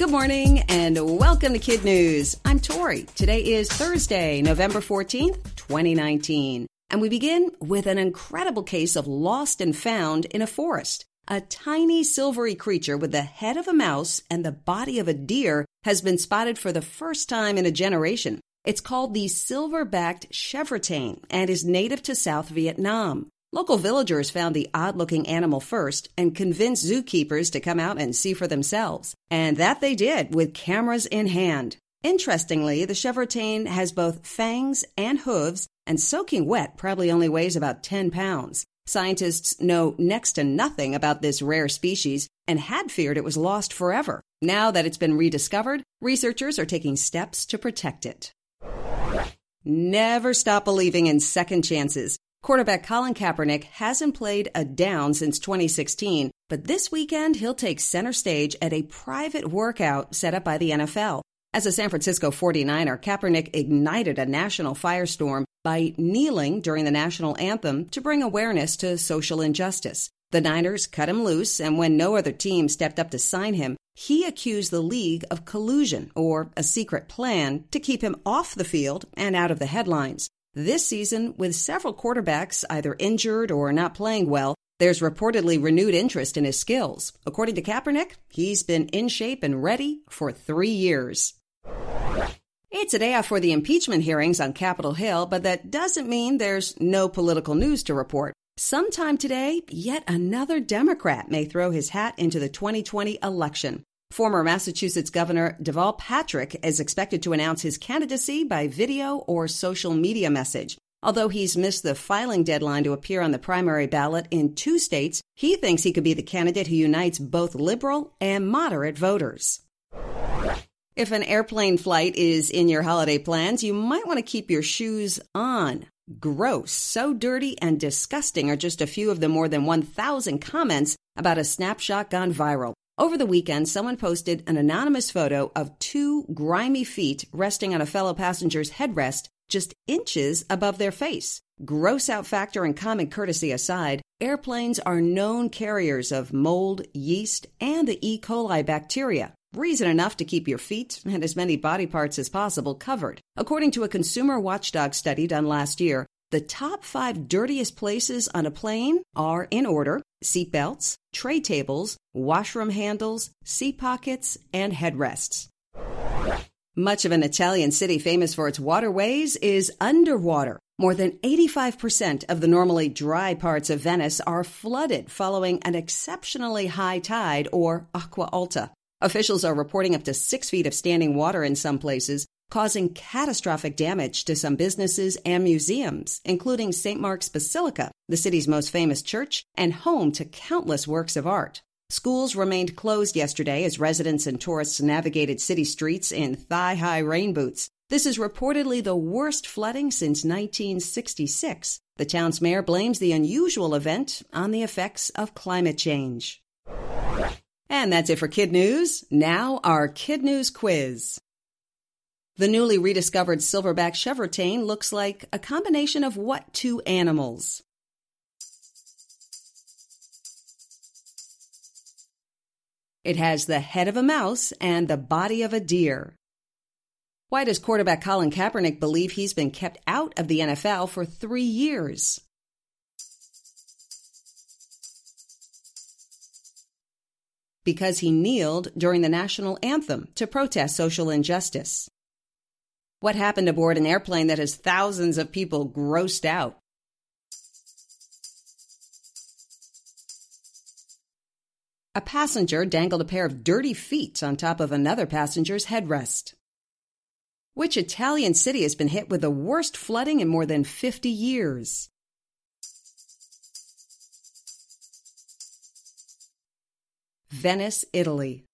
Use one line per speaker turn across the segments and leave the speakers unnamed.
Good morning and welcome to Kid News. I'm Tori. Today is Thursday, November 14th, 2019. And we begin with an incredible case of lost and found in a forest. A tiny silvery creature with the head of a mouse and the body of a deer has been spotted for the first time in a generation. It's called the silver-backed chevrotain and is native to South Vietnam. Local villagers found the odd looking animal first and convinced zookeepers to come out and see for themselves. And that they did with cameras in hand. Interestingly, the chevrotain has both fangs and hooves, and soaking wet probably only weighs about 10 pounds. Scientists know next to nothing about this rare species and had feared it was lost forever. Now that it's been rediscovered, researchers are taking steps to protect it. Never stop believing in second chances. Quarterback Colin Kaepernick hasn't played a down since 2016, but this weekend he'll take center stage at a private workout set up by the NFL. As a San Francisco 49er, Kaepernick ignited a national firestorm by kneeling during the national anthem to bring awareness to social injustice. The Niners cut him loose, and when no other team stepped up to sign him, he accused the league of collusion or a secret plan to keep him off the field and out of the headlines. This season, with several quarterbacks either injured or not playing well, there's reportedly renewed interest in his skills. According to Kaepernick, he's been in shape and ready for three years. It's a day off for the impeachment hearings on Capitol Hill, but that doesn't mean there's no political news to report. Sometime today, yet another Democrat may throw his hat into the 2020 election. Former Massachusetts Governor Deval Patrick is expected to announce his candidacy by video or social media message. Although he's missed the filing deadline to appear on the primary ballot in two states, he thinks he could be the candidate who unites both liberal and moderate voters. If an airplane flight is in your holiday plans, you might want to keep your shoes on. Gross, so dirty and disgusting are just a few of the more than 1,000 comments about a snapshot gone viral. Over the weekend, someone posted an anonymous photo of two grimy feet resting on a fellow passenger's headrest just inches above their face. Gross out factor and common courtesy aside, airplanes are known carriers of mold, yeast, and the E. coli bacteria. Reason enough to keep your feet and as many body parts as possible covered. According to a consumer watchdog study done last year, the top five dirtiest places on a plane are in order seatbelts, tray tables, washroom handles, seat pockets, and headrests. Much of an Italian city famous for its waterways is underwater. More than 85% of the normally dry parts of Venice are flooded following an exceptionally high tide or acqua alta. Officials are reporting up to six feet of standing water in some places, causing catastrophic damage to some businesses and museums, including St. Mark's Basilica, the city's most famous church and home to countless works of art. Schools remained closed yesterday as residents and tourists navigated city streets in thigh high rain boots. This is reportedly the worst flooding since 1966. The town's mayor blames the unusual event on the effects of climate change. And that's it for Kid News. Now, our Kid News quiz. The newly rediscovered silverback chevrotain looks like a combination of what two animals? It has the head of a mouse and the body of a deer. Why does quarterback Colin Kaepernick believe he's been kept out of the NFL for three years? Because he kneeled during the national anthem to protest social injustice. What happened aboard an airplane that has thousands of people grossed out? A passenger dangled a pair of dirty feet on top of another passenger's headrest. Which Italian city has been hit with the worst flooding in more than 50 years? Venice, Italy.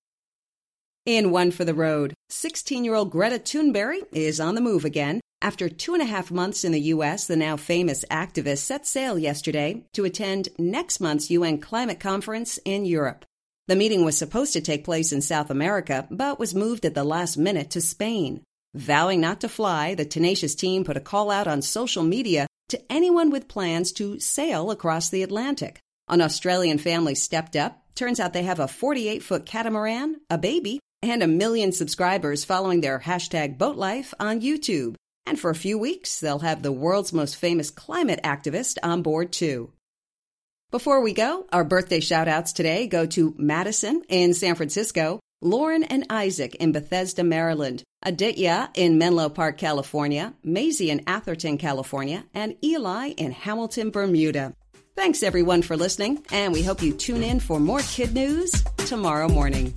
In One for the Road, 16 year old Greta Thunberg is on the move again. After two and a half months in the U.S., the now famous activist set sail yesterday to attend next month's UN climate conference in Europe. The meeting was supposed to take place in South America, but was moved at the last minute to Spain. Vowing not to fly, the tenacious team put a call out on social media to anyone with plans to sail across the Atlantic. An Australian family stepped up. Turns out they have a 48 foot catamaran, a baby, and a million subscribers following their hashtag boat life on YouTube. And for a few weeks, they'll have the world's most famous climate activist on board too. Before we go, our birthday shout outs today go to Madison in San Francisco, Lauren and Isaac in Bethesda, Maryland, Aditya in Menlo Park, California, Maisie in Atherton, California, and Eli in Hamilton, Bermuda. Thanks everyone for listening, and we hope you tune in for more kid news tomorrow morning.